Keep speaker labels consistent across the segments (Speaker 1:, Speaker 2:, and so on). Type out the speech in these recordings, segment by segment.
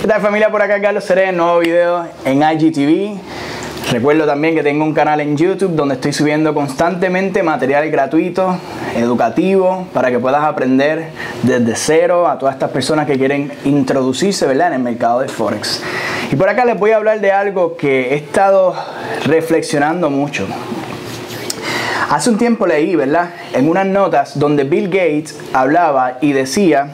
Speaker 1: ¿Qué tal familia? Por acá Carlos Seré, nuevo video en IGTV. Recuerdo también que tengo un canal en YouTube donde estoy subiendo constantemente material gratuito, educativo, para que puedas aprender desde cero a todas estas personas que quieren introducirse ¿verdad? en el mercado de Forex. Y por acá les voy a hablar de algo que he estado reflexionando mucho. Hace un tiempo leí, ¿verdad? En unas notas donde Bill Gates hablaba y decía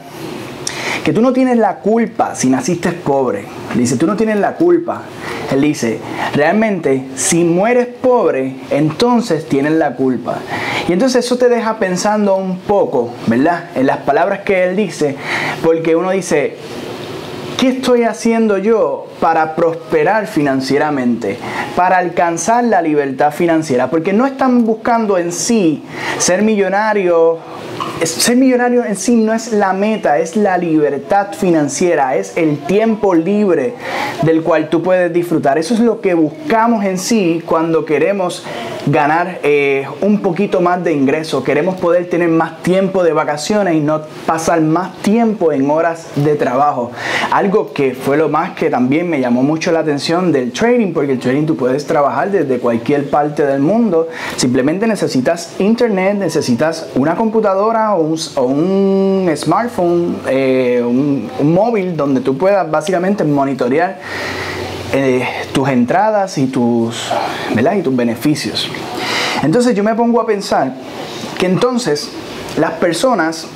Speaker 1: que tú no tienes la culpa si naciste pobre. Dice, tú no tienes la culpa. Él dice, realmente si mueres pobre, entonces tienes la culpa. Y entonces eso te deja pensando un poco, ¿verdad? En las palabras que él dice, porque uno dice, ¿qué estoy haciendo yo para prosperar financieramente? Para alcanzar la libertad financiera. Porque no están buscando en sí ser millonario ser millonario en sí no es la meta, es la libertad financiera, es el tiempo libre del cual tú puedes disfrutar. Eso es lo que buscamos en sí cuando queremos ganar eh, un poquito más de ingreso, queremos poder tener más tiempo de vacaciones y no pasar más tiempo en horas de trabajo. Algo que fue lo más que también me llamó mucho la atención del trading, porque el trading tú puedes trabajar desde cualquier parte del mundo, simplemente necesitas internet, necesitas una computadora o un, smartphone, eh, un, móvil donde tú puedas básicamente monitorear eh, tus entradas y tus, y tus beneficios. Entonces yo me pongo a pensar que entonces las personas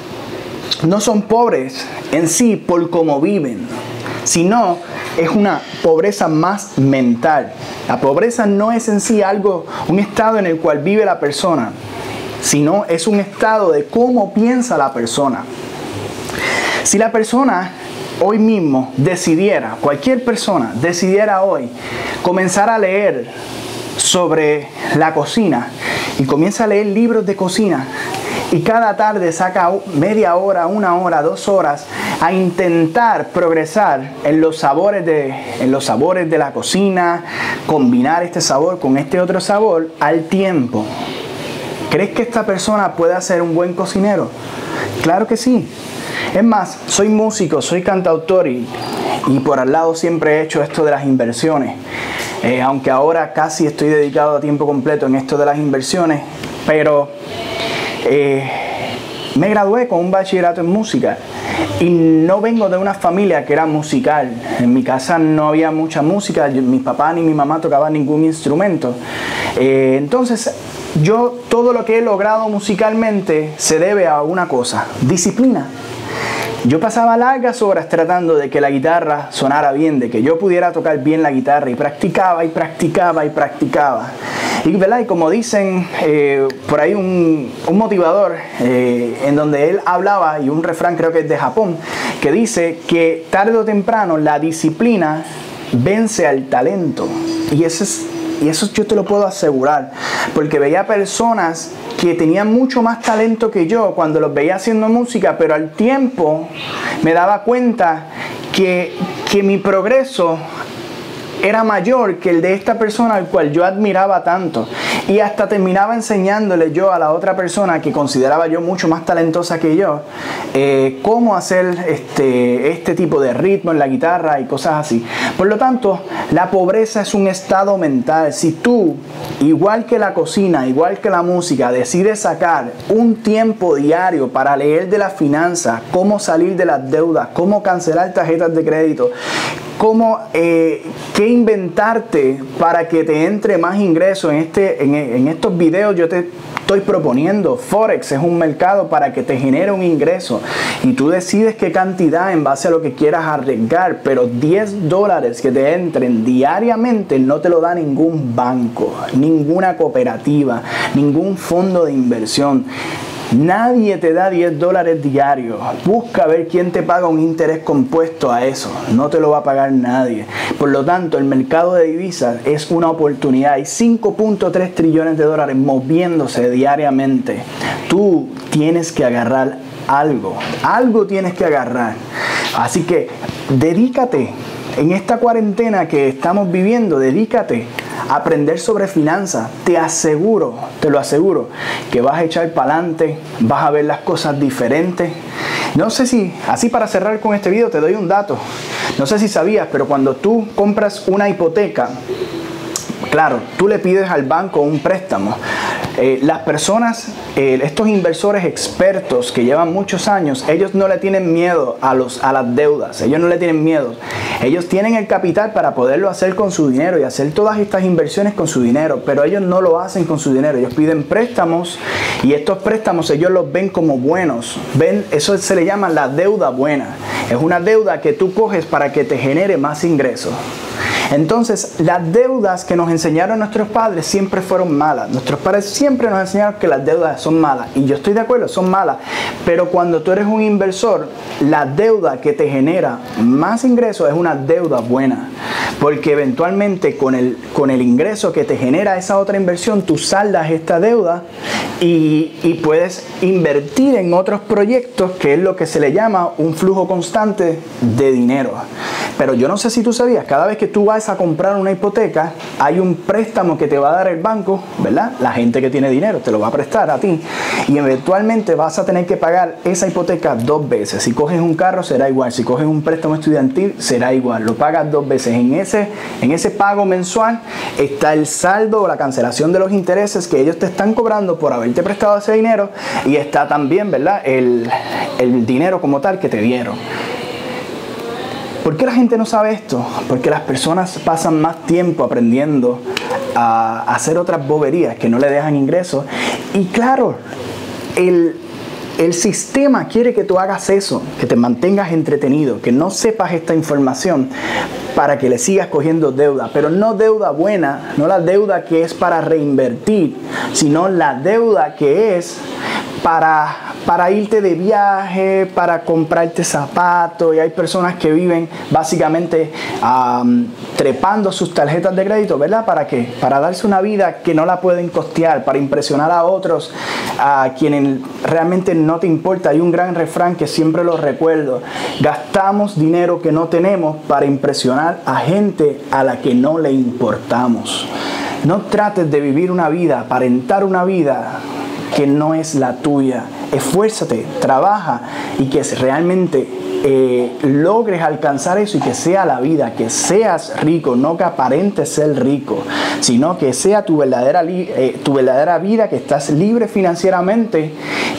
Speaker 1: no son pobres en sí por cómo viven, sino es una pobreza más mental. La pobreza no es en sí algo, un estado en el cual vive la persona, sino es un estado de cómo piensa la persona. Si la persona hoy mismo decidiera, cualquier persona decidiera hoy comenzar a leer sobre la cocina y comienza a leer libros de cocina y cada tarde saca media hora, una hora, dos horas a intentar progresar en los sabores de, en los sabores de la cocina, combinar este sabor con este otro sabor al tiempo ¿Crees que esta persona puede ser un buen cocinero? Claro que sí. Es más, soy músico, soy cantautor y, por al lado siempre he hecho esto de las inversiones. Eh, aunque ahora casi estoy dedicado a tiempo completo en esto de las inversiones, pero eh, me gradué con un bachillerato en música y no vengo de una familia que era musical. En mi casa no había mucha música, mi papá ni mi mamá tocaban ningún instrumento. Eh, entonces yo todo lo que he logrado musicalmente se debe a una cosa, disciplina. Yo pasaba largas horas tratando de que la guitarra sonara bien, de que yo pudiera tocar bien la guitarra y practicaba y practicaba y practicaba. Y, ¿verdad? y como dicen eh, por ahí un, motivador eh, en donde él hablaba, y un refrán creo que es de Japón, que dice que tarde o temprano la disciplina vence al talento. Y eso es y eso yo te lo puedo asegurar, porque veía personas que tenían mucho más talento que yo cuando los veía haciendo música, pero al tiempo me daba cuenta que, que mi progreso era mayor que el de esta persona al cual yo admiraba tanto. Y hasta terminaba enseñándole yo a la otra persona que consideraba yo mucho más talentosa que yo, eh, cómo hacer este, este tipo de ritmo en la guitarra y cosas así. Por lo tanto, la pobreza es un estado mental. Si tú, igual que la cocina, igual que la música, decides sacar un tiempo diario para leer de las finanzas, cómo salir de las deudas, cómo cancelar tarjetas de crédito, cómo, eh, qué inventarte para que te entre más ingresos. En, este, en, estos videos yo te estoy proponiendo, Forex es un mercado para que te genere un ingreso y tú decides qué cantidad en base a lo que quieras arriesgar, pero 10 dólares que te entren diariamente no te lo da ningún banco, ninguna cooperativa, ningún fondo de inversión. Nadie te da 10 dólares diarios. Busca ver quién te paga un interés compuesto a eso. No te lo va a pagar nadie. Por lo tanto, el mercado de divisas es una oportunidad. Hay 5.3 trillones de dólares moviéndose diariamente. Tú tienes que agarrar algo. Algo tienes que agarrar. Así que dedícate. En esta cuarentena que estamos viviendo, dedícate aprender sobre finanzas, te aseguro, te lo aseguro, que vas a echar para adelante, vas a ver las cosas diferentes. No sé si, así para cerrar con este video, te doy un dato. No sé si sabías, pero cuando tú compras una hipoteca, Claro, tú le pides al banco un préstamo. Eh, las personas, eh, estos inversores expertos que llevan muchos años, ellos no le tienen miedo a, los, a las deudas, ellos no le tienen miedo. Ellos tienen el capital para poderlo hacer con su dinero y hacer todas estas inversiones con su dinero, pero ellos no lo hacen con su dinero. Ellos piden préstamos y estos préstamos ellos los ven como buenos. Ven, eso se le llama la deuda buena. Es una deuda que tú coges para que te genere más ingresos. Entonces, las deudas que nos enseñaron nuestros padres siempre fueron malas. Nuestros padres siempre nos enseñaron que las deudas son malas. Y yo estoy de acuerdo, son malas. Pero cuando tú eres un inversor, la deuda que te genera más ingresos es una deuda buena. Porque eventualmente con el, con el ingreso que te genera esa otra inversión, tú saldas esta deuda y, y puedes invertir en otros proyectos, que es lo que se le llama un flujo constante de dinero. Pero yo no sé si tú sabías, cada vez que tú vas a comprar una hipoteca, hay un préstamo que te va a dar el banco, ¿verdad? La gente que tiene dinero te lo va a prestar a ti. Y eventualmente vas a tener que pagar esa hipoteca dos veces. Si coges un carro será igual, si coges un préstamo estudiantil será igual. Lo pagas dos veces. En ese, en ese pago mensual está el saldo o la cancelación de los intereses que ellos te están cobrando por haberte prestado ese dinero y está también, ¿verdad? El, el dinero como tal que te dieron. ¿Por qué la gente no sabe esto? Porque las personas pasan más tiempo aprendiendo a hacer otras boberías que no le dejan ingresos. Y claro, el, sistema quiere que tú hagas eso, que te mantengas entretenido, que no sepas esta información para que le sigas cogiendo deuda, pero no deuda buena, no la deuda que es para reinvertir, sino la deuda que es para para irte de viaje, para comprarte zapatos. Y hay personas que viven básicamente trepando sus tarjetas de crédito, ¿verdad? ¿Para qué? Para darse una vida que no la pueden costear, para impresionar a otros, a quienes realmente no te importa. Hay un gran refrán que siempre lo recuerdo. Gastamos dinero que no tenemos para impresionar a gente a la que no le importamos. No trates de vivir una vida, aparentar una vida que no es la tuya. Esfuérzate, trabaja y que realmente eh, logres alcanzar eso y que sea la vida, que seas rico, no que aparentes ser rico, sino que sea tu verdadera, eh, tu verdadera vida, que estás libre financieramente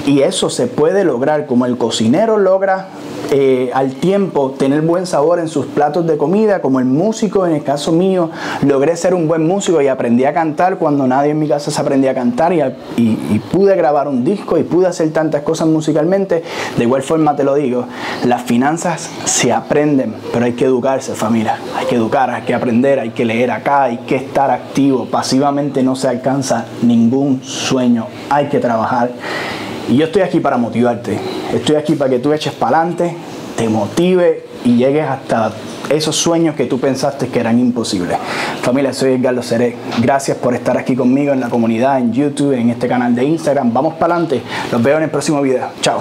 Speaker 1: y eso se puede lograr como el cocinero logra eh, al tiempo tener buen sabor en sus platos de comida, como el músico, en el caso mío, logré ser un buen músico y aprendí a cantar cuando nadie en mi casa se aprendía a cantar y, y, pude grabar un disco y pude hacer tantas cosas musicalmente. De igual forma te lo digo, las finanzas se aprenden, pero hay que educarse familia, hay que educar, hay que aprender, hay que leer acá, hay que estar activo, pasivamente no se alcanza ningún sueño, hay que trabajar y yo estoy aquí para motivarte. Estoy aquí para que tú eches para adelante, te motive y llegues hasta esos sueños que tú pensaste que eran imposibles. Familia, soy Edgardo Seré. Gracias por estar aquí conmigo en la comunidad, en YouTube, en este canal de Instagram. Vamos para adelante. Los veo en el próximo video. Chao.